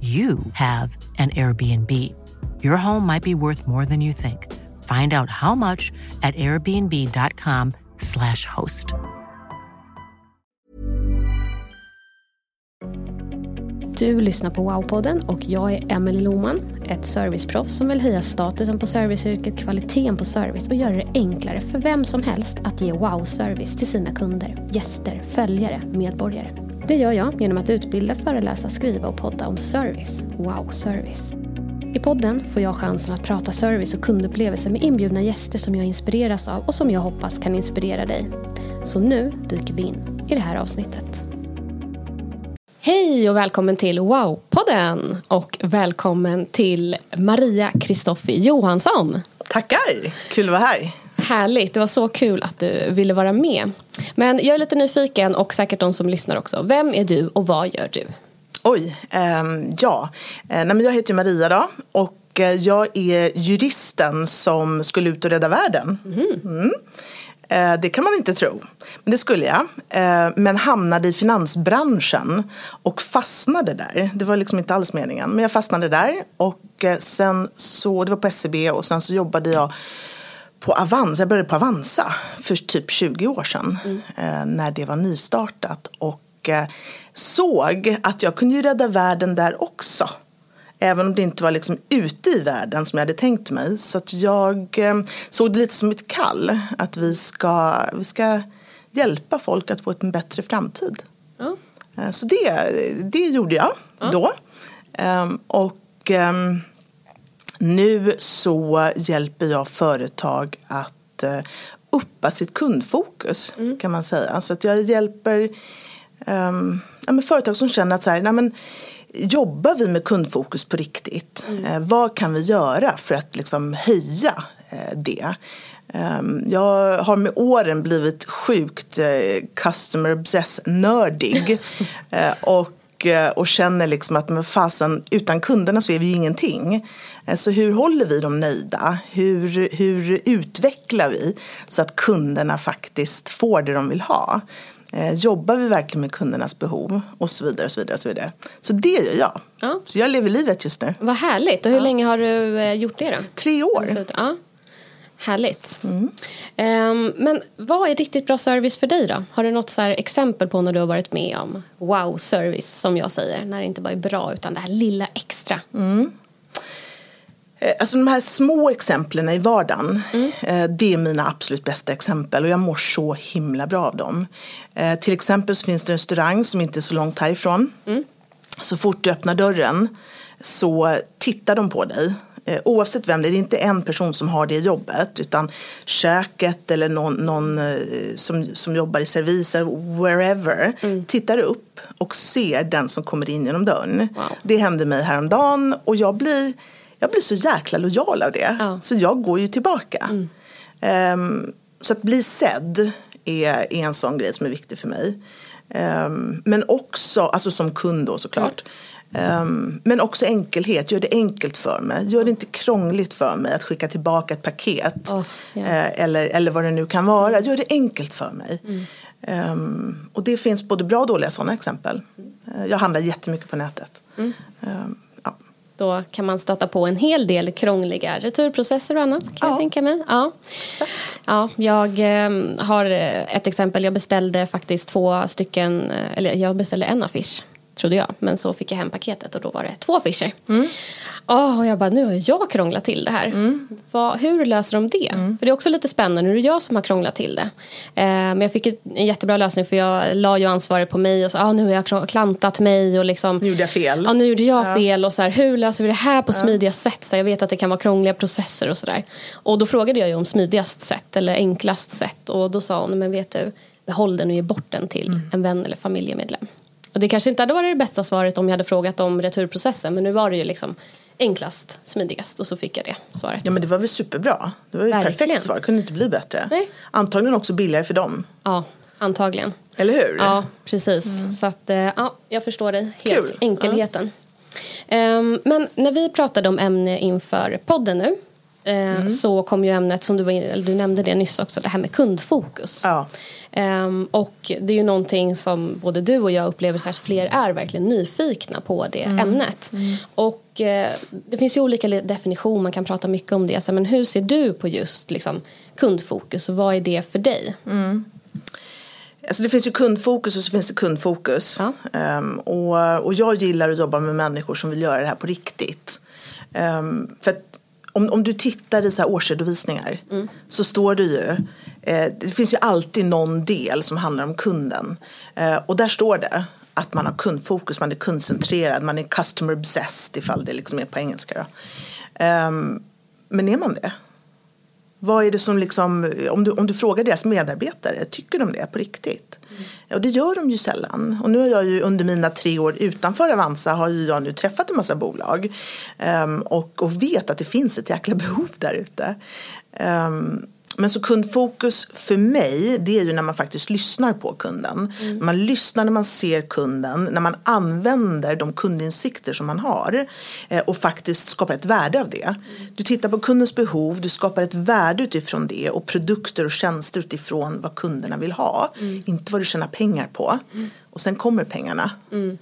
you have an Airbnb. Your home might be worth more than you think. Find out how much at airbnb.com/slash host. Du lyssnar på Wow-podden och jag är Emelie Loman, ett serviceproffs som vill höja statusen på serviceyrket, kvaliteten på service och göra det enklare för vem som helst att ge wow-service till sina kunder, gäster, följare, medborgare. Det gör jag genom att utbilda, föreläsa, skriva och podda om service. Wow Service. I podden får jag chansen att prata service och kundupplevelser med inbjudna gäster som jag inspireras av och som jag hoppas kan inspirera dig. Så nu dyker vi in i det här avsnittet. Hej och välkommen till Wow-podden och välkommen till Maria Kristoffi Johansson. Tackar! Kul att vara här. Härligt, det var så kul att du ville vara med. Men jag är lite nyfiken och säkert de som lyssnar också. Vem är du och vad gör du? Oj, um, ja. Uh, nej, men jag heter Maria då och uh, jag är juristen som skulle ut och rädda världen. Mm. Mm. Uh, det kan man inte tro, men det skulle jag. Men hamnade i finansbranschen och fastnade där. Det var liksom inte alls meningen, men jag fastnade där. Och sen så, det var på SCB och sen så jobbade jag på Avanza, jag började på Avanza för typ 20 år sedan mm. när det var nystartat och eh, såg att jag kunde ju rädda världen där också. Även om det inte var liksom ute i världen som jag hade tänkt mig. Så att jag eh, såg det lite som ett kall att vi ska, vi ska hjälpa folk att få en bättre framtid. Mm. Så det, det gjorde jag mm. då. Ehm, och ehm, nu så hjälper jag företag att uh, uppa sitt kundfokus mm. kan man säga. Så att jag hjälper um, ja, företag som känner att så här, nej, men, jobbar vi med kundfokus på riktigt? Mm. Uh, vad kan vi göra för att liksom, höja uh, det? Um, jag har med åren blivit sjukt customer obsessed-nördig. och och känner liksom att men fasen, utan kunderna så är vi ju ingenting. Eh, så hur håller vi dem nöjda? Hur, hur utvecklar vi så att kunderna faktiskt får det de vill ha? Eh, jobbar vi verkligen med kundernas behov? Och så vidare. och Så vidare, och så vidare. Så det gör jag. Ja. Så jag lever livet just nu. Vad härligt. Och hur ja. länge har du eh, gjort det då? Tre år. Ja. Härligt. Mm. Um, men vad är riktigt bra service för dig då? Har du något så exempel på när du har varit med om wow-service som jag säger? När det inte bara är bra utan det här lilla extra. Mm. Eh, alltså de här små exemplen i vardagen, mm. Eh, det är mina absolut bästa exempel och jag mår så himla bra av dem. Eh, till exempel så finns det en restaurang som inte är så långt härifrån. Mm. Så fort du öppnar dörren så tittar de på dig. Oavsett vem det är, det är inte en person som har det jobbet utan köket eller någon, någon som, som jobbar i serviser, wherever, mm. tittar upp och ser den som kommer in genom dörren. Wow. Det hände mig häromdagen och jag blir jag blir så jäkla lojal av det. Ja. Så jag går ju tillbaka. Mm. Um, så att bli sedd är, är, en sån grej som är viktig för mig. Um, men också, alltså som kund då såklart. Mm. Um, men också enkelhet, gör det enkelt för mig. Gör det inte krångligt för mig att skicka tillbaka ett paket. Oh, yeah. uh, eller, eller vad det nu kan vara. Gör det enkelt för mig. Mm. Um, och det finns både bra och dåliga sådana exempel. Uh, jag handlar jättemycket på nätet. Mm. Um, då kan man stöta på en hel del krångliga returprocesser och annat kan ja. jag tänka mig. Ja. Exakt. Ja, jag ehm, har ett exempel. Jag beställde faktiskt två stycken, eh, eller jag beställde en affisch trodde jag. Men så fick jag hem paketet och då var det två affischer. Mm. Oh, och jag bara, nu har jag krånglat till det här. Mm. Vad, hur löser de det? Mm. För det är också lite spännande, nu är det jag som har krånglat till det. Eh, men jag fick en jättebra lösning för jag la ju ansvaret på mig och sa, ah, nu har jag klantat mig och liksom. Nu gjorde jag fel. Ja, nu gjorde jag ja. fel och så här, hur löser vi det här på ja. smidiga sätt? Så jag vet att det kan vara krångliga processer och sådär. Och då frågade jag ju om smidigast sätt eller enklast sätt och då sa hon, men vet du, behåll den och ge bort den till mm. en vän eller familjemedlem. Och det kanske inte hade varit det bästa svaret om jag hade frågat om returprocessen men nu var det ju liksom enklast, smidigast och så fick jag det svaret. Ja men det var väl superbra. Det var ju ett perfekt svar, kunde inte bli bättre. Nej. Antagligen också billigare för dem. Ja, antagligen. Eller hur? Ja, precis. Mm. Så att, eh, ja, jag förstår dig helt. Kul. Enkelheten. Ja. Um, men när vi pratade om ämne inför podden nu mm. så kom ju ämnet som du, var du nämnde det nyss också, det här med kundfokus. Ja. Um, och det är ju någonting som både du och jag upplever att fler är verkligen nyfikna på det mm. ämnet. Mm. Och uh, det finns ju olika definitioner, man kan prata mycket om det. Så, men hur ser du på just liksom, kundfokus och vad är det för dig? Mm. Alltså det finns ju kundfokus och så finns det kundfokus. Ja. Um, och, och jag gillar att jobba med människor som vill göra det här på riktigt. Um, för att om, om du tittar i så här årsredovisningar mm. så står det ju eh, det finns ju alltid någon del som handlar om kunden eh, och där står det att man har kundfokus, man är kundcentrerad, man är customer obsessed ifall det liksom är på engelska. Då. Eh, men är man det? Vad är det som liksom, om du, om du frågar deras medarbetare, tycker de det på riktigt? Mm. Och det gör de ju sällan. Och nu har jag ju under mina tre år utanför Avanza har ju jag nu träffat en massa bolag. Um, och, och vet att det finns ett jäkla behov där ute. Um, men så kundfokus för mig, det är ju när man faktiskt lyssnar på kunden. Mm. Man lyssnar när man ser kunden, när man använder de kundinsikter som man har eh, och faktiskt skapar ett värde av det. Mm. Du tittar på kundens behov, du skapar ett värde utifrån det och produkter och tjänster utifrån vad kunderna vill ha. Mm. Inte vad du tjänar pengar på. Mm. Och sen kommer pengarna. Mm.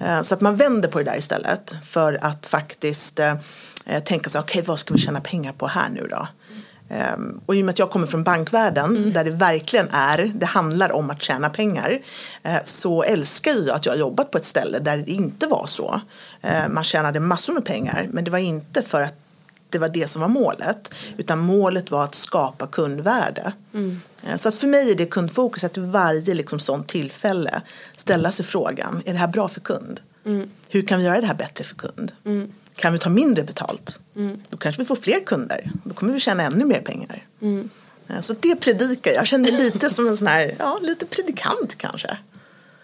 Eh, så att man vänder på det där istället för att faktiskt eh, tänka sig, okej okay, vad ska vi tjäna pengar på här nu då? Um, och i och med att jag kommer från bankvärlden mm. där det verkligen är, det handlar om att tjäna pengar. Uh, så älskar jag att jag har jobbat på ett ställe där det inte var så. Uh, man tjänade massor med pengar men det var inte för att det var det som var målet. Utan målet var att skapa kundvärde. Mm. Uh, så att för mig är det kundfokus att varje liksom sånt tillfälle ställa sig frågan, är det här bra för kund? Mm. Hur kan vi göra det här bättre för kund? Mm. Kan vi ta mindre betalt? Mm. Då kanske vi får fler kunder. Då kommer vi tjäna ännu mer pengar. Mm. Så det predikar jag. Jag känner mig lite som en sån här, ja, lite predikant kanske.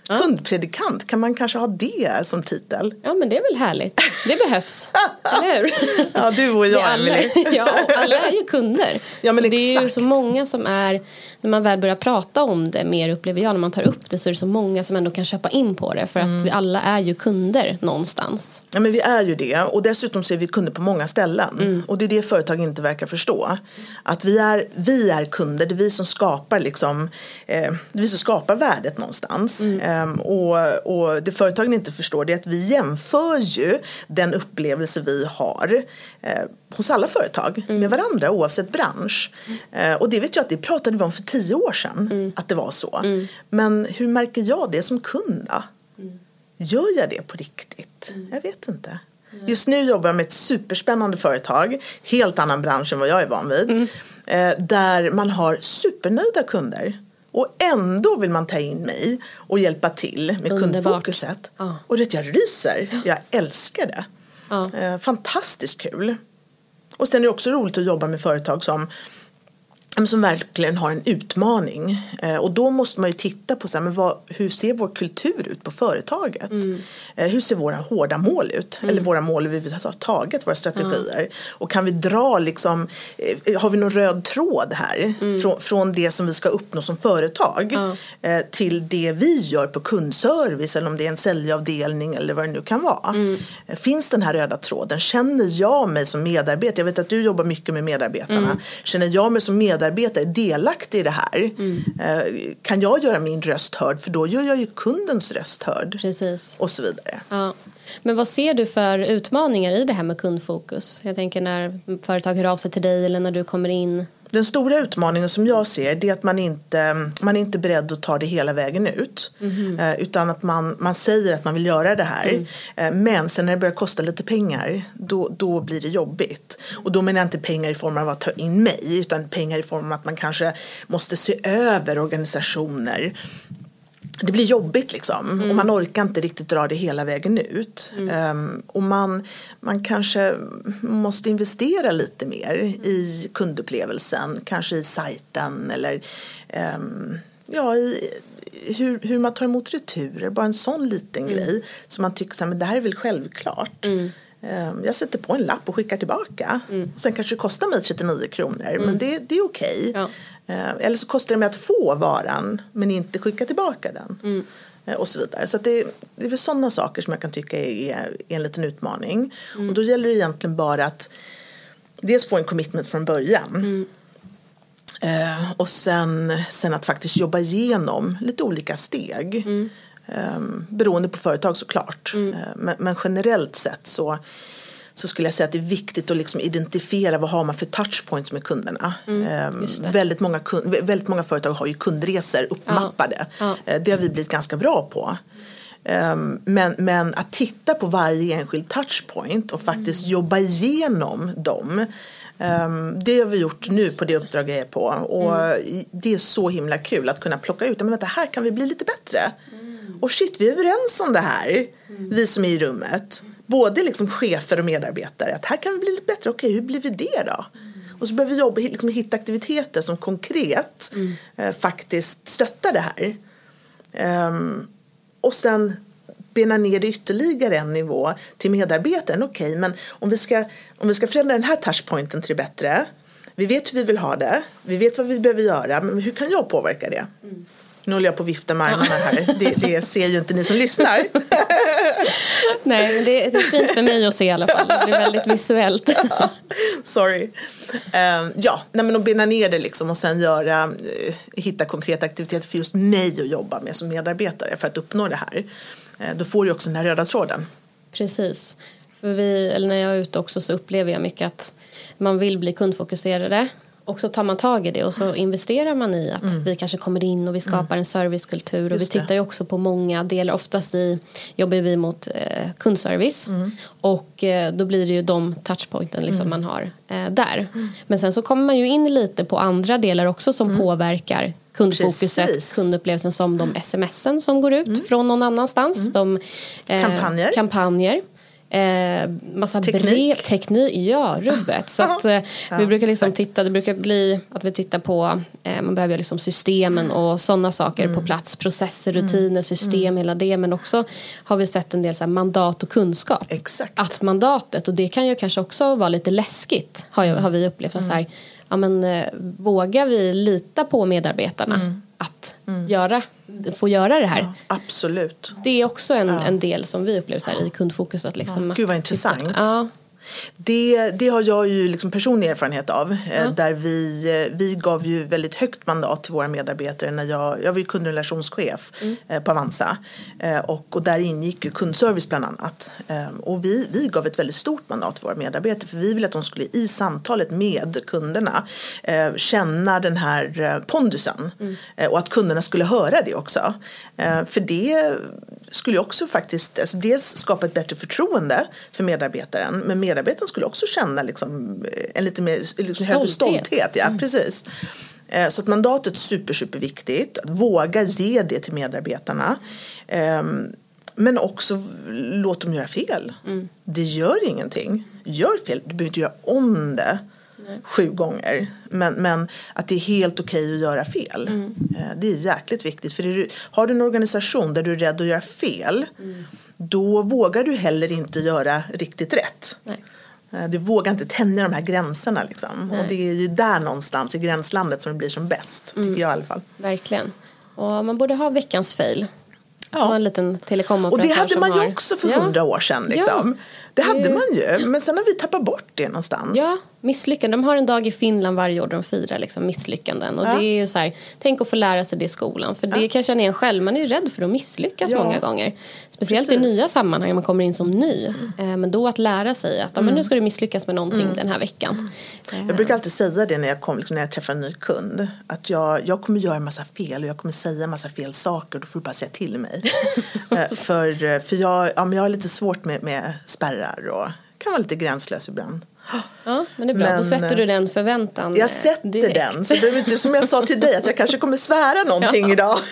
Ja. Kundpredikant, kan man kanske ha det som titel? Ja men det är väl härligt. Det behövs, eller hur? Ja du och jag alla, Ja, alla är ju kunder. Ja, men så det är ju så många som är, när man väl börjar prata om det mer upplever jag, när man tar upp det så är det så många som ändå kan köpa in på det för mm. att vi alla är ju kunder någonstans. Ja men vi är ju det och dessutom så är vi kunder på många ställen mm. och det är det företag inte verkar förstå. Att vi är, vi är kunder, det är vi som skapar liksom, eh, vi som skapar värdet någonstans. Mm. Eh, Um, och, och det företagen inte förstår det är att vi jämför ju den upplevelse vi har eh, hos alla företag mm. med varandra oavsett bransch. Mm. Eh, och det vet jag att det pratade vi om för tio år sedan mm. att det var så. Mm. Men hur märker jag det som kund då? Mm. Gör jag det på riktigt? Mm. Jag vet inte. Just nu jobbar jag med ett superspännande företag, helt annan bransch än vad jag är van vid. Eh, där man har supernöjda kunder. Och ändå vill man ta in mig och hjälpa till med Underbart. kundfokuset. Ja. Och det jag ryser. Jag älskar det. Ja. Eh, fantastiskt kul. Och sen är det också roligt att jobba med företag som som verkligen har en utmaning. Eh, och då måste man ju titta på så här, men vad, hur ser vår kultur ut på företaget? Mm. Eh, hur ser våra hårda mål ut? Mm. Eller våra mål överhuvudtaget, våra strategier. Mm. Och kan vi dra liksom, eh, har vi någon röd tråd här? Mm. Från, från det som vi ska uppnå som företag till det vi gör på kundservice eller om det är en säljavdelning eller vad det nu kan vara. Mm. Finns den här röda tråden? Känner jag mig som medarbetare? Jag vet att du jobbar mycket med medarbetarna. Mm. Känner jag mig som medarbetare medarbetare delaktig i det här. Mm. Kan jag göra min röst hörd för då gör jag ju kundens röst hörd. Precis. Och så vidare. Ja. Men vad ser du för utmaningar i det här med kundfokus? Jag tänker när företag hör av sig till dig eller när du kommer in. Den stora utmaningen som jag ser det är att man inte man är inte beredd att ta det hela vägen ut. Mm. Utan att man, man säger att man vill göra det här. Mm. Men sen när det börjar kosta lite pengar då, då blir det jobbigt. Och då menar jag inte pengar i form av att ta in mig utan pengar i form av att man kanske måste se över organisationer det blir jobbigt liksom mm. och man orkar inte riktigt dra det hela vägen ut. Mm. Um, och man, man kanske måste investera lite mer mm. i kundupplevelsen, kanske i sajten eller um, ja, i hur, hur man tar emot returer, bara en sån liten mm. grej som man tycker att det här är väl självklart. Um, jag sätter på en lapp och skickar tillbaka. Mm. Och sen kanske det kostar mig 39 kronor men mm. det, det är okej. Okay. Ja. Eh, eller så kostar det mig att få varan men inte skicka tillbaka den. Mm. Eh, och så vidare. Så det, det är väl sådana saker som jag kan tycka är, är en liten utmaning. Mm. Och då gäller det egentligen bara att dels få en commitment från början. Mm. Eh, och sen, sen att faktiskt jobba igenom lite olika steg. Mm. Eh, beroende på företag såklart. Mm. Eh, men, men, generellt sett så så skulle jag säga att det är viktigt att liksom identifiera vad har man för touchpoints med kunderna. Mm, um, väldigt, många kund, väldigt många företag har ju kundresor uppmappade. Ja, ja. Uh, det har vi blivit ganska bra på. Um, men, men att titta på varje enskild touchpoint och faktiskt mm. jobba igenom dem Um, det har vi gjort nu på det uppdrag jag är på och mm. det är så himla kul att kunna plocka ut, men vänta här kan vi bli lite bättre. Mm. Och shit vi är överens om det här, mm. vi som är i rummet både liksom chefer och medarbetare att här kan vi bli lite bättre, okej hur blir vi det då? Mm. Och så behöver vi jobba, liksom, hitta aktiviteter som konkret mm. eh, faktiskt stöttar det här. Um, och sen bena ner det ytterligare en nivå till medarbetaren. Okej, okay, men om vi, ska, om vi ska förändra den här touchpointen till det bättre. Vi vet hur vi vill ha det. Vi vet vad vi behöver göra. Men hur kan jag påverka det? Mm. Nu håller jag på att vifta med armarna här. Det, det, ser ju inte ni som lyssnar. Nej, men det, det, är fint för mig att se i alla fall. Det är väldigt visuellt. Sorry. Um, ja, nej, men att bena ner det liksom och sen göra, uh, hitta konkreta aktiviteter för just mig att jobba med som medarbetare för att uppnå det här. Uh, då får du också den här röda tråden. Precis. För vi, eller när jag är ute också så upplever jag mycket att man vill bli kundfokuserade och så tar man tag i det och så investerar man i att mm. vi kanske kommer in och vi skapar mm. en servicekultur och Just vi tittar ju också på många delar, oftast i, jobbar vi mot eh, kundservice mm. och eh, då blir det ju de touchpointen liksom mm. man har eh, där. Mm. Men sen så kommer man ju in lite på andra delar också som mm. påverkar kundfokuset, Precis. kundupplevelsen som de smsen som går ut från någon annanstans. De, eh, kampanjer. kampanjer Eh, massa teknik. brev, teknik, ja rubbet. Så att, eh, ja, vi brukar liksom titta, det brukar bli att vi tittar på, eh, man behöver liksom systemen och sådana saker mm. på plats, processer, mm. rutiner, mm. system, mm. hela det. Men också har vi sett en del så här, mandat och kunskap. Exakt. Att mandatet, och det kan ju kanske också vara lite läskigt, har, har vi upplevt. Mm. Så här, ja, men, eh, vågar vi lita på medarbetarna? Att mm. göra, få göra det här. Ja, absolut. Det är också en, ja. en del som vi upplever så här, i kundfokus. Att liksom, ja. Gud vad intressant. Ja. Det, det har jag ju liksom personlig erfarenhet av. Ja. Där vi, eh, vi gav ju väldigt högt mandat till våra medarbetare. när Jag, jag var ju kundrelationschef mm. Eh, på Avanza. Och, och där ingick ju kundservice bland annat. Och vi, vi gav ett väldigt stort mandat till våra medarbetare. För vi ville att de skulle i samtalet med kunderna känna den här pondusen. Mm. Och att kunderna skulle höra det också. För det skulle också faktiskt alltså dels skapa ett bättre förtroende för medarbetaren men medarbetaren skulle också känna liksom, en lite mer liksom, stolthet. stolthet. Ja, mm. precis. Eh, så att mandatet är super, super viktigt. Att våga ge det till medarbetarna. Ehm, men också låt dem göra fel. Mm. Det gör ingenting. Gör fel, du behöver inte göra om det sju gånger. Men, men att det är helt okej okay att göra fel. Mm. Eh, det är jäkligt viktigt. För du, har du en organisation där du är rädd att göra fel mm. då vågar du heller inte göra riktigt rätt. Nej. Eh, du vågar inte tänja de här gränserna. Liksom. Och det är ju där någonstans i gränslandet som det blir som bäst. Tycker mm. jag i alla fall. Verkligen. Och man borde ha veckans fail. Ja. En liten telekomoperatör Och det hade man ju har... också för hundra ja. år sedan. Liksom. Ja. Det hade man ju, men sen har vi tappat bort det någonstans. Ja, misslyckanden. De har en dag i Finland varje år där de firar liksom misslyckanden. Och Ja. det är ju så här, tänk att få lära sig det i skolan. För det kan jag känna igen själv, man är ju rädd för att misslyckas Ja. många gånger. Speciellt i Precis. nya sammanhang, man kommer in som ny. Eh, Men då att lära sig att ja, men nu ska du misslyckas med någonting den här veckan. Jag brukar alltid säga det när jag, kom, liksom när jag träffar en ny kund. Att jag, jag kommer göra en massa fel och jag kommer säga en massa fel saker. Då får du bara säga till mig. Eh, för för jag, ja, men jag har lite svårt med, med spärrar och kan vara lite gränslös ibland. Ja, men det är bra, Men, då sätter eh, du den förväntan Jag eh, sätter direkt. den. Så det behöver inte, som jag sa till dig, att jag kanske kommer svära någonting idag.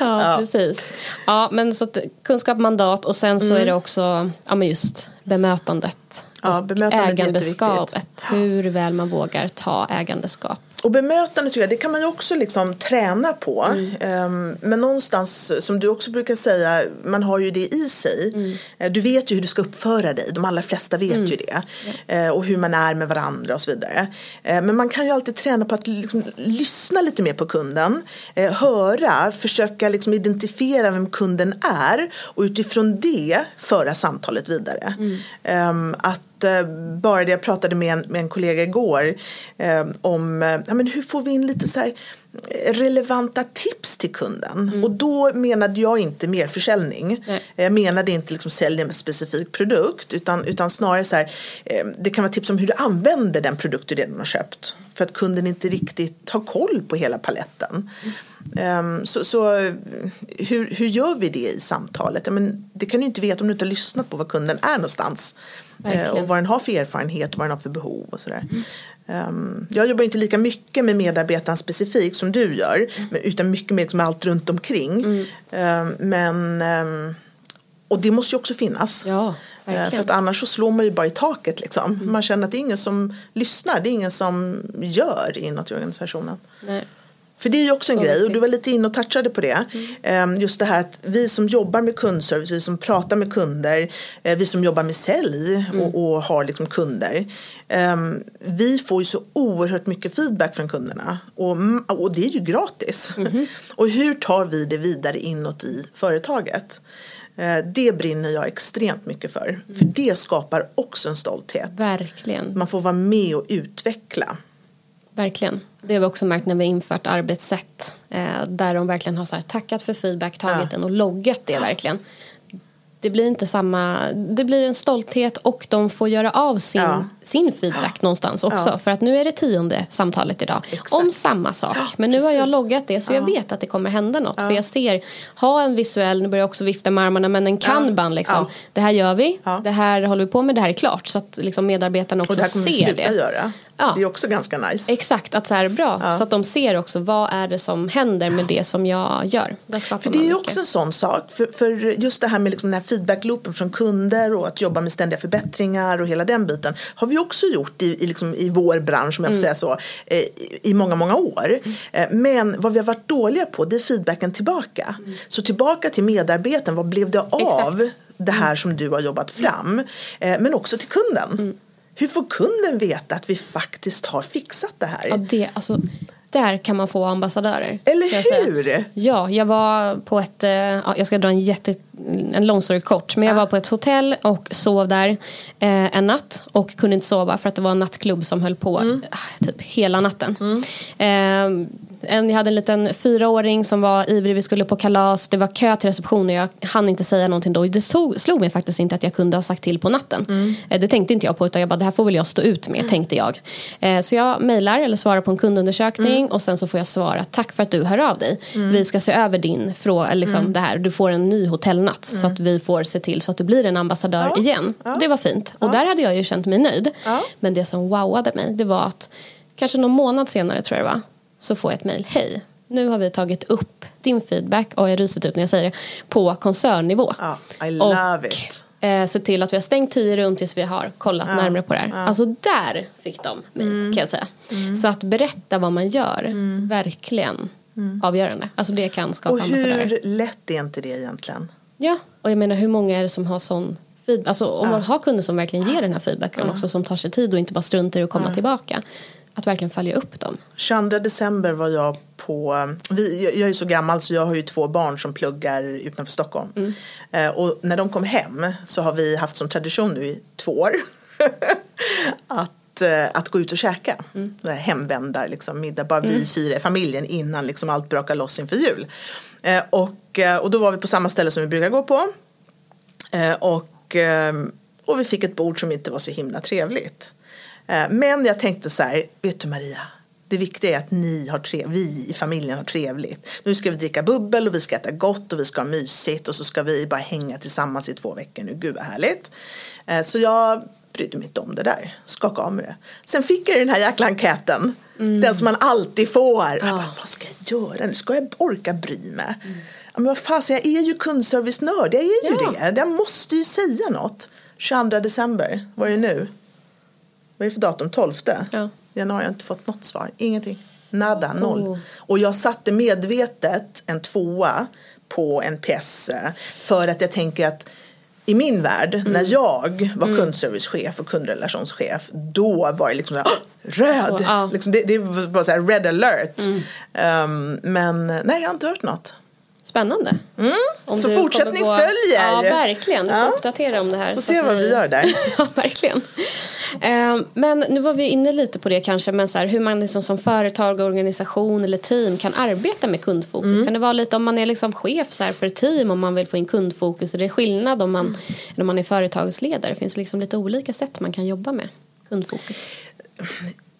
Ja, precis. Ja, men så kunskap, mandat och sen så Mm. är det också ja, men just bemötandet. Ja, bemötandet är ägandeskapet. Hur väl man vågar ta ägandeskap. Och bemötande tycker jag, det kan man ju också liksom träna på. Mm. Ehm, men någonstans, som du också brukar säga, man har ju det i sig. Mm. Eh, Du vet ju hur du ska uppföra dig, de allra flesta vet ju det. Eh, och hur man är med varandra och så vidare. Eh, men man kan ju alltid träna på att liksom lyssna lite mer på kunden. Eh, höra, försöka liksom identifiera vem kunden är. Och utifrån det föra samtalet vidare. Ehm, att eh, bara det jag pratade med en, med en kollega igår eh, om eh, ja, men hur får vi in lite så här eh, relevanta tips till kunden. Och då menade jag inte mer försäljning. Nej. Jag menade inte liksom sälja en specifik produkt utan, utan snarare så här eh, det kan vara tips om hur du använder den produkt du redan har köpt. För att kunden inte riktigt har koll på hela paletten. Ehm, så så eh, hur, hur gör vi det i samtalet? Ja, men det kan du inte veta om du inte har lyssnat på var kunden är någonstans. Eh, Verkligen. och vad den har för erfarenhet och vad den har för behov och sådär. Ehm, jag jobbar inte lika mycket med medarbetaren specifikt som du gör. Men, utan mycket mer liksom allt runt omkring. Ehm, men, ehm, och det måste ju också finnas. Ja, Eh. För att annars så slår man ju bara i taket liksom. Man känner att det är ingen som lyssnar, det är ingen som gör inåt i organisationen. Nej. För det är ju också en Så grej och viktigt. du var lite inne och touchade på det. Ehm, Just det här att vi som jobbar med kundservice, vi som pratar med kunder, eh, vi som jobbar med sälj och, och har liksom kunder. ehm, Vi får ju så oerhört mycket feedback från kunderna och, m- och det är ju gratis. Och hur tar vi det vidare inåt i företaget? Eh, Det brinner jag extremt mycket för. För det skapar också en stolthet. Verkligen. Man får vara med och utveckla. Verkligen. Det har vi också märkt när vi infört arbetssätt. Eh, där de verkligen har så här, tackat för feedback, tagit Ja. den och loggat det verkligen. Det blir inte samma, det blir en stolthet och de får göra av sin, Ja. sin feedback någonstans också. Ja. För att nu är det tionde samtalet idag. Exakt. Om samma sak. Ja, Men nu har jag loggat det så jag vet att det kommer hända något. För jag ser, ha en visuell, nu börjar jag också vifta med armarna, men en kanban liksom. Ja. Det här gör vi, Ja. det här håller vi på med, det här är klart. Så att liksom medarbetarna också Och det här kommer vi ser sluta det. göra. Ja. Det är också ganska nice. Exakt, att så här bra. Så att de ser också vad är det som händer med det som jag gör. För det är ju också en sån sak. För, för just det här med liksom den här feedbackloopen från kunder och att jobba med ständiga förbättringar och hela den biten har vi också gjort i, i, liksom, i vår bransch, om jag får Mm. säga så, eh, i- i många, många år. Eh, Men vad vi har varit dåliga på det är feedbacken tillbaka. Så tillbaka till medarbetaren, vad blev det av Mm. Exakt. det här som du har jobbat fram? Eh, Men också till kunden. Mm. Hur får kunden veta att vi faktiskt har fixat det här? Ja, det, alltså, där kan man få ambassadörer. Eller jag hur? Ja, jag var på ett, eh, ja, jag ska dra en jätte, en lång story kort. Men jag var på ett hotell och sov där eh, en natt. Och kunde inte sova för att det var en nattklubb som höll på Mm. eh, typ hela natten. Eh, en, jag hade en liten fyraåring som var ivrig, vi skulle på kalas. Det var kö till receptionen, jag hann inte säga någonting då. Det slog, slog mig faktiskt inte att jag kunde ha sagt till på natten. Mm. Eh, det tänkte inte jag på utan jag bara, det här får väl jag stå ut med, tänkte jag. Eh, så jag mejlar eller svarar på en kundundersökning Mm. och sen så får jag svara, tack för att du hör av dig. Vi ska se över din fråga, liksom Mm. det här. Du får en ny hotellnatt så att vi får se till så att du blir en ambassadör Ja. igen. Det var fint. Och där hade jag ju känt mig nöjd. Ja. Men det som wowade mig, det var att kanske någon månad senare tror jag det var, så får jag ett mejl. Hej, nu har vi tagit upp din feedback, och jag ryser typ när jag säger det, på koncernnivå. Ja, I love it. Eh, se till att vi har stängt tio rum tills vi har kollat närmare på det här. Alltså där fick de mig Mm. kan jag säga. Så att berätta vad man gör, verkligen avgörande. Alltså det kan skapa Och hur lätt är inte det egentligen? Ja, och jag menar hur många är det som har sån feedback? Alltså om man har kunder som verkligen ger den här feedbacken också som tar sig tid och inte bara struntar i att komma tillbaka. Att verkligen följa upp dem? 22 december var jag på, vi, jag är så gammal så jag har ju två barn som pluggar utanför Stockholm. Mm. Eh, och när de kom hem så har vi haft som tradition nu i två år att, eh, att gå ut och käka. Mm. Hemvändar, liksom, middag, bara mm. vi fyra i familjen innan liksom allt brakar loss inför jul. Eh, och, eh, och då var vi på samma ställe som vi brukar gå på. Eh, och, eh, och vi fick ett bord som inte var så himla trevligt. Men jag tänkte så här, vet du Maria, det viktiga är att ni har tre, vi i familjen har trevligt. Nu ska vi dricka bubbel och vi ska äta gott och vi ska ha mysigt och så ska vi bara hänga tillsammans i två veckor nu. Gud vad härligt. Eh, så jag brydde mig inte om det där. Skakade av mig det. Sen fick jag den här jäkla enkäten. Mm. Den som man alltid får. Ja. Jag bara, vad ska jag göra nu? Ska jag orka bry mig? Mm. Men vad fasen, jag är ju kundservice-nörd. Jag är ju ja. det. Jag måste ju säga något. 22 december, vad är det nu? Vad är det för datum? 12? Ja januari har jag inte fått något svar. Ingenting. Nada, noll. Oh. Och jag satte medvetet en tvåa på en PS för att jag tänker att i min värld, mm. när jag var mm. kundservicechef och kundrelationschef, då var det liksom så röd. Oh, ah. liksom, det, det, var så här red alert. Mm. Um, men nej, jag har inte hört något. Spännande. Mm. Så fortsättning gå... följer. Ja, verkligen. Du får ja. uppdatera om det här. Får se vad vi... vi gör där. ja, verkligen. Eh, men nu var vi inne lite på det kanske, men så här, hur man liksom som företag, organisation eller team kan arbeta med kundfokus. Mm. Kan det vara lite om man är liksom chef så här, för ett team, om man vill få in kundfokus, är det skillnad om man, mm. om man är företagsledare? Finns det liksom lite olika sätt man kan jobba med kundfokus?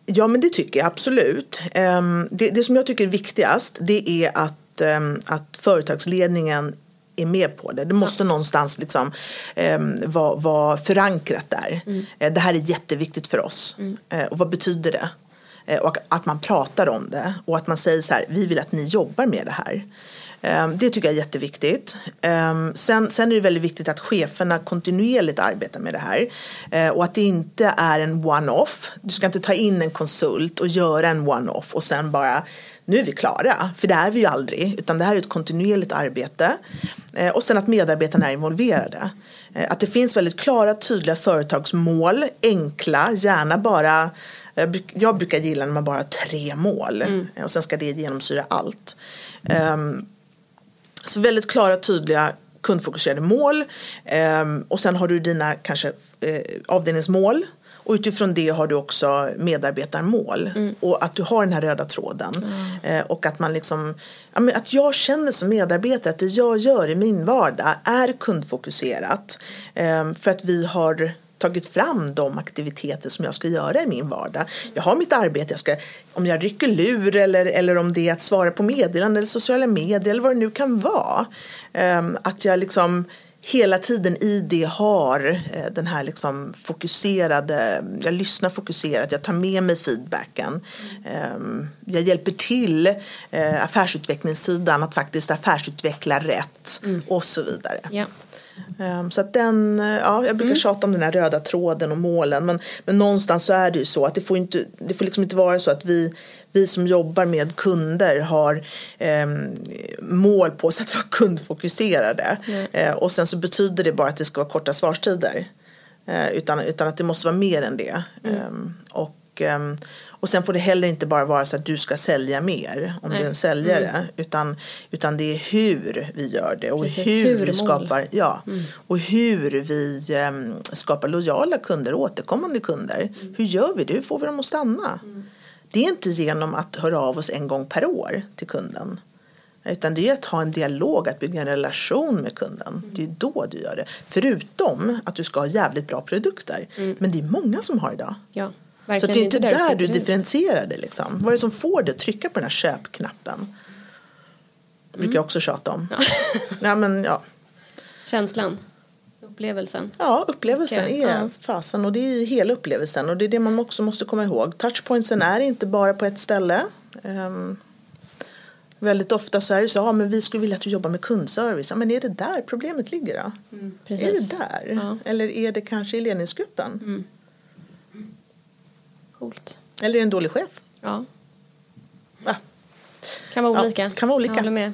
Ja men det tycker jag absolut. Ehm, det, det som jag tycker är viktigast det är att Ehm, att företagsledningen är med på det. Det måste ja. någonstans liksom, eh, vara, vara förankrat där. Mm. Eh, det här är jätteviktigt för oss. Mm. Eh, och vad betyder det? Eh, och att man pratar om det och att man säger så här, vi vill att ni jobbar med det här. Ehm, det tycker jag är jätteviktigt. Ehm, sen, sen är det väldigt viktigt att cheferna kontinuerligt arbetar med det här. Eh, och att det inte är en one-off. Du ska inte ta in en konsult och göra en one-off och sen bara nu är vi klara, för det är vi ju aldrig, utan det här är ett kontinuerligt arbete. Eh, och sen att medarbetarna är involverade. Eh, att det finns väldigt klara, tydliga företagsmål, enkla, gärna bara jag brukar gilla när man bara har tre mål mm. och sen ska det genomsyra allt. Um, så väldigt klara, tydliga kundfokuserade mål um, och sen har du dina kanske avdelningsmål och utifrån det har du också medarbetarmål. Mm. Och att du har den här röda tråden. Mm. Eh, och att man liksom, att jag känner som medarbetare att det jag gör i min vardag är kundfokuserat. Eh, för att vi har tagit fram de aktiviteter som jag ska göra i min vardag. Jag har mitt arbete, jag ska, om jag rycker lur eller, eller om det är att svara på meddelanden eller sociala medier eller vad det nu kan vara. Eh, att jag liksom hela tiden i det har eh, den här liksom fokuserade, jag lyssnar fokuserat, jag tar med mig feedbacken. Mm. Jag hjälper till eh, affärsutvecklingssidan att faktiskt affärsutveckla rätt mm. och så vidare. Ehm, så att den, ja, jag brukar mm. tjata om den här röda tråden och målen men, men någonstans så är det ju så att det får, inte, det får liksom inte vara så att vi vi som jobbar med kunder har eh, mål på oss att vara kundfokuserade. Mm. Eh, och sen så betyder det bara att det ska vara korta svarstider. Eh, utan, utan att det måste vara mer än det. Mm. Ehm, och, ehm, och sen får det heller inte bara vara så att du ska sälja mer om Nej. du är en säljare. Mm. Utan, utan det är hur vi gör det och Precis. hur, hur vi skapar, ja, mm. och hur vi um, skapar lojala kunder, återkommande kunder. Mm. Hur gör vi det? Hur får vi dem att stanna? Mm. Det är inte genom att höra av oss en gång per år till kunden. Utan det är att ha en dialog, att bygga en relation med kunden. Mm. Det är då du gör det. Förutom att du ska ha jävligt bra produkter. Mm. Men det är många som har idag. Ja, så det är inte där, där du differentierar det. Liksom. Vad är det som får dig att trycka på den här köpknappen? Det brukar jag också tjata om. Ja. ja, men, ja. Känslan upplevelsen. Ja, upplevelsen okay. är ja. fasen och det är hela upplevelsen och det är det man också måste komma ihåg. Touchpointsen är inte bara på ett ställe. Um, väldigt ofta så är det så, ja men vi skulle vilja att du jobbar med kundservice. Ja, men är det där problemet ligger då? Mm, är det där? Ja. Eller är det kanske i ledningsgruppen? Mm. Coolt. Eller är det en dålig chef? Ja. Va? Kan vara olika. Ja, kan vara olika. Jag håller med.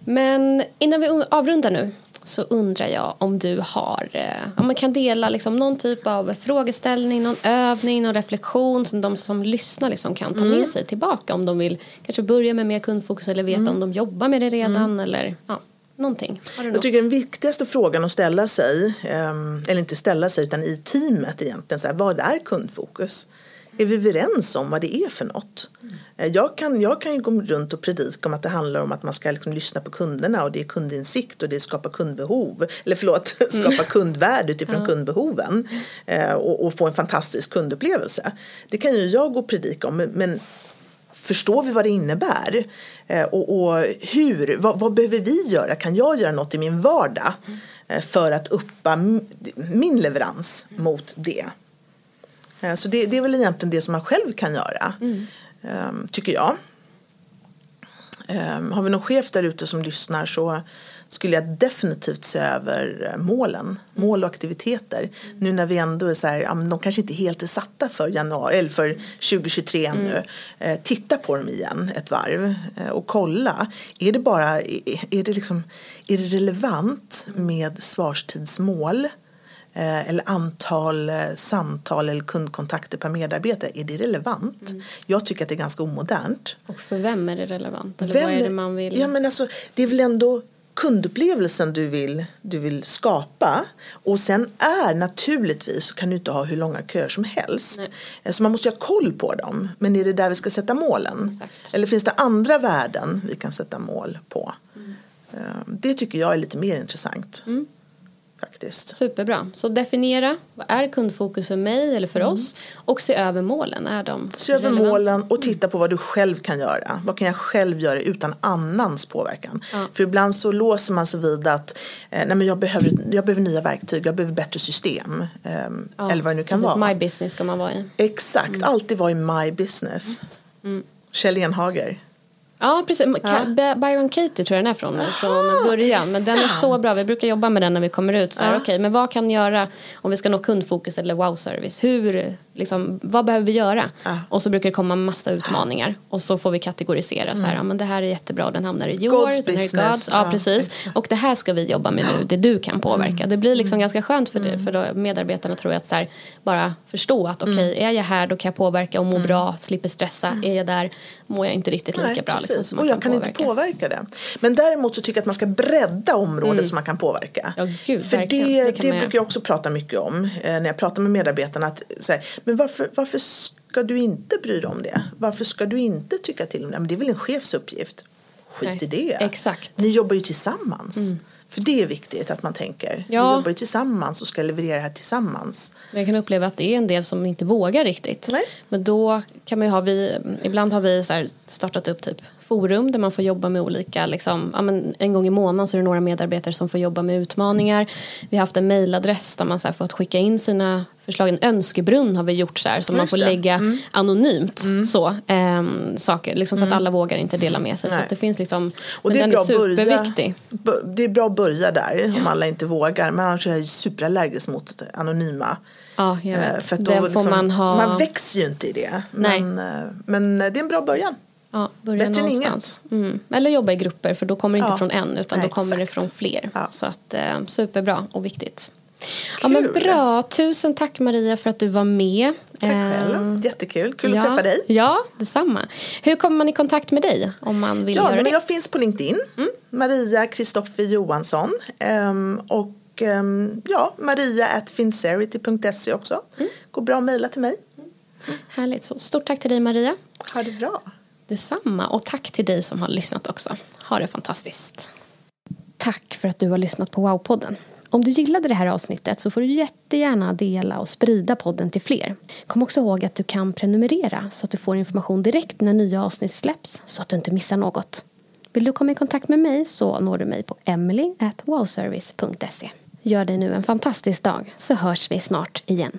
Men innan vi avrundar nu så undrar jag om du har, eh, om man kan dela liksom någon typ av frågeställning, någon övning, någon reflektion som de som lyssnar liksom kan ta Mm. med sig tillbaka om de vill kanske börja med mer kundfokus eller veta om de jobbar med det redan eller ja, någonting. Har du Mm. Jag något? tycker den viktigaste frågan att ställa sig, ehm, eller inte ställa sig utan i teamet egentligen, så här, vad är kundfokus? Är vi överens om vad det är för något? Eh, Jag kan, jag kan ju gå runt och predika om att det handlar om att man ska liksom lyssna på kunderna och det är kundinsikt och det skapar kundbehov, eller förlåt, skapa kundvärde utifrån kundbehoven eh, och, och få en fantastisk kundupplevelse. Det kan ju jag gå och predika om, men- Förstår vi vad det innebär? Eh, och, och hur? Vad, vad behöver vi göra? Kan jag göra något i min vardag för att uppa min leverans mot det? Eh, så det, det är väl egentligen det som man själv kan göra, eh, tycker jag. Eh, har vi någon chef där ute som lyssnar så skulle jag definitivt se över eh, målen, mål och aktiviteter. Nu när vi ändå är så här, de kanske inte helt är satta för januari eller för 2023 ännu. Eh, titta på dem igen ett varv eh, och kolla. Är det bara, är, är det liksom, är det relevant med svarstidsmål? Eh, eller antal eh, samtal eller kundkontakter per medarbetare, är det relevant? Jag tycker att det är ganska omodernt. Och för vem är det relevant? Eller Vem vad är det man vill? Ja, men alltså, det är väl ändå kundupplevelsen du vill, du vill skapa. Och sen är naturligtvis så kan du inte ha hur långa köer som helst. Eh, Så man måste ha koll på dem. Men är det där vi ska sätta målen? Exakt. Eller finns det andra värden vi kan sätta mål på? Eh, Det tycker jag är lite mer intressant. Mm. Faktiskt. Superbra. Så definiera, vad är kundfokus för mig eller för oss? Och se över målen. Är de Mm. Se över relevanta? målen och titta på vad du själv kan göra. Vad kan jag själv göra utan annans påverkan? För ibland så låser man sig vid att eh, nej men jag, behöver, jag behöver nya verktyg, jag behöver bättre system. ehm, Ja, eller vad det nu kan precis. vara. My business ska man vara i. Exakt, alltid vara i my business. Kjell Enhager. Ja, precis. By- Byron Katie tror jag den är från, från början. Men den är så bra. Vi brukar jobba med den när vi kommer ut. Så här, okej, men vad kan göra om vi ska nå kundfokus eller wow-service? Hur, liksom, vad behöver vi göra? Och så brukar det komma massa utmaningar. Och så får vi kategorisera. Så här, ja, men det här är jättebra, den hamnar i your, God's den här är. God's. Ja, Ja, precis. Och det här ska vi jobba med nu, det du kan påverka. Det blir liksom ganska skönt för, det, för då medarbetarna tror jag att så här, bara förstå att okej, är jag här då kan jag påverka och må bra, slipper stressa. Är jag där mår jag inte riktigt lika Nej, bra. Liksom, man och jag kan, påverka. inte påverka det. Men däremot så tycker jag att man ska bredda området som man kan påverka. Ja, gud, För verkligen. det, Det det, kan brukar jag också prata mycket om eh, när jag pratar med medarbetarna. Att, så här, men varför, varför ska du inte bry dig om det? Varför ska du inte tycka till om det? Men det är väl en chefs uppgift? Skit Nej, i det. exakt. Ni jobbar ju tillsammans. För det är viktigt att man tänker. Ja. Vi jobbar ju tillsammans och ska leverera det här tillsammans. Men jag kan uppleva att det är en del som inte vågar riktigt. Nej. Men då kan man ju ha, vi, ibland har vi startat upp typ forum där man får jobba med olika, liksom, ja, men en gång i månaden så är det några medarbetare som får jobba med utmaningar. Vi har haft en mailadress där man så här fått skicka in sina förslag. En önskebrunn har vi gjort så här som man får lägga anonymt så, ehm, saker. Liksom för att alla vågar inte dela med sig. Så Nej. att det finns liksom, Och det är, bra är börja, superviktig. b- det är bra att börja där om alla inte vågar. Men annars är jag superallergisk mot anonyma. Ja, jag Eh, vet. För då liksom, man ha... man växer ju inte i det. Nej. Men, eh, men det är en bra början. Ja, börja Bättre än någonstans. Mm. Eller jobba i grupper för då kommer det inte Ja. från en utan Nej, då kommer det exakt. från fler. Ja. Så att eh, superbra och viktigt. Ja, men Kul. bra, tusen tack Maria för att du var med. Tack själv. Eh, Jättekul. Kul ja. att träffa dig. Ja, detsamma. Hur kommer man i kontakt med dig om man vill Ja, göra men det? Mm. jag finns på LinkedIn. Maria Kristoffer Johansson. Ehm, och um, ja, maria.fincerity.se också. Mm. Går bra att mejla till mig. Härligt, så stort tack till dig Maria. Ha det bra. Detsamma och tack till dig som har lyssnat också. Ha det fantastiskt. Tack för att du har lyssnat på Wow-podden. Om du gillade det här avsnittet så får du jättegärna dela och sprida podden till fler. Kom också ihåg att du kan prenumerera så att du får information direkt när nya avsnitt släpps så att du inte missar något. Vill du komma i kontakt med mig så når du mig på emily.wowservice.se. Gör dig nu en fantastisk dag så hörs vi snart igen.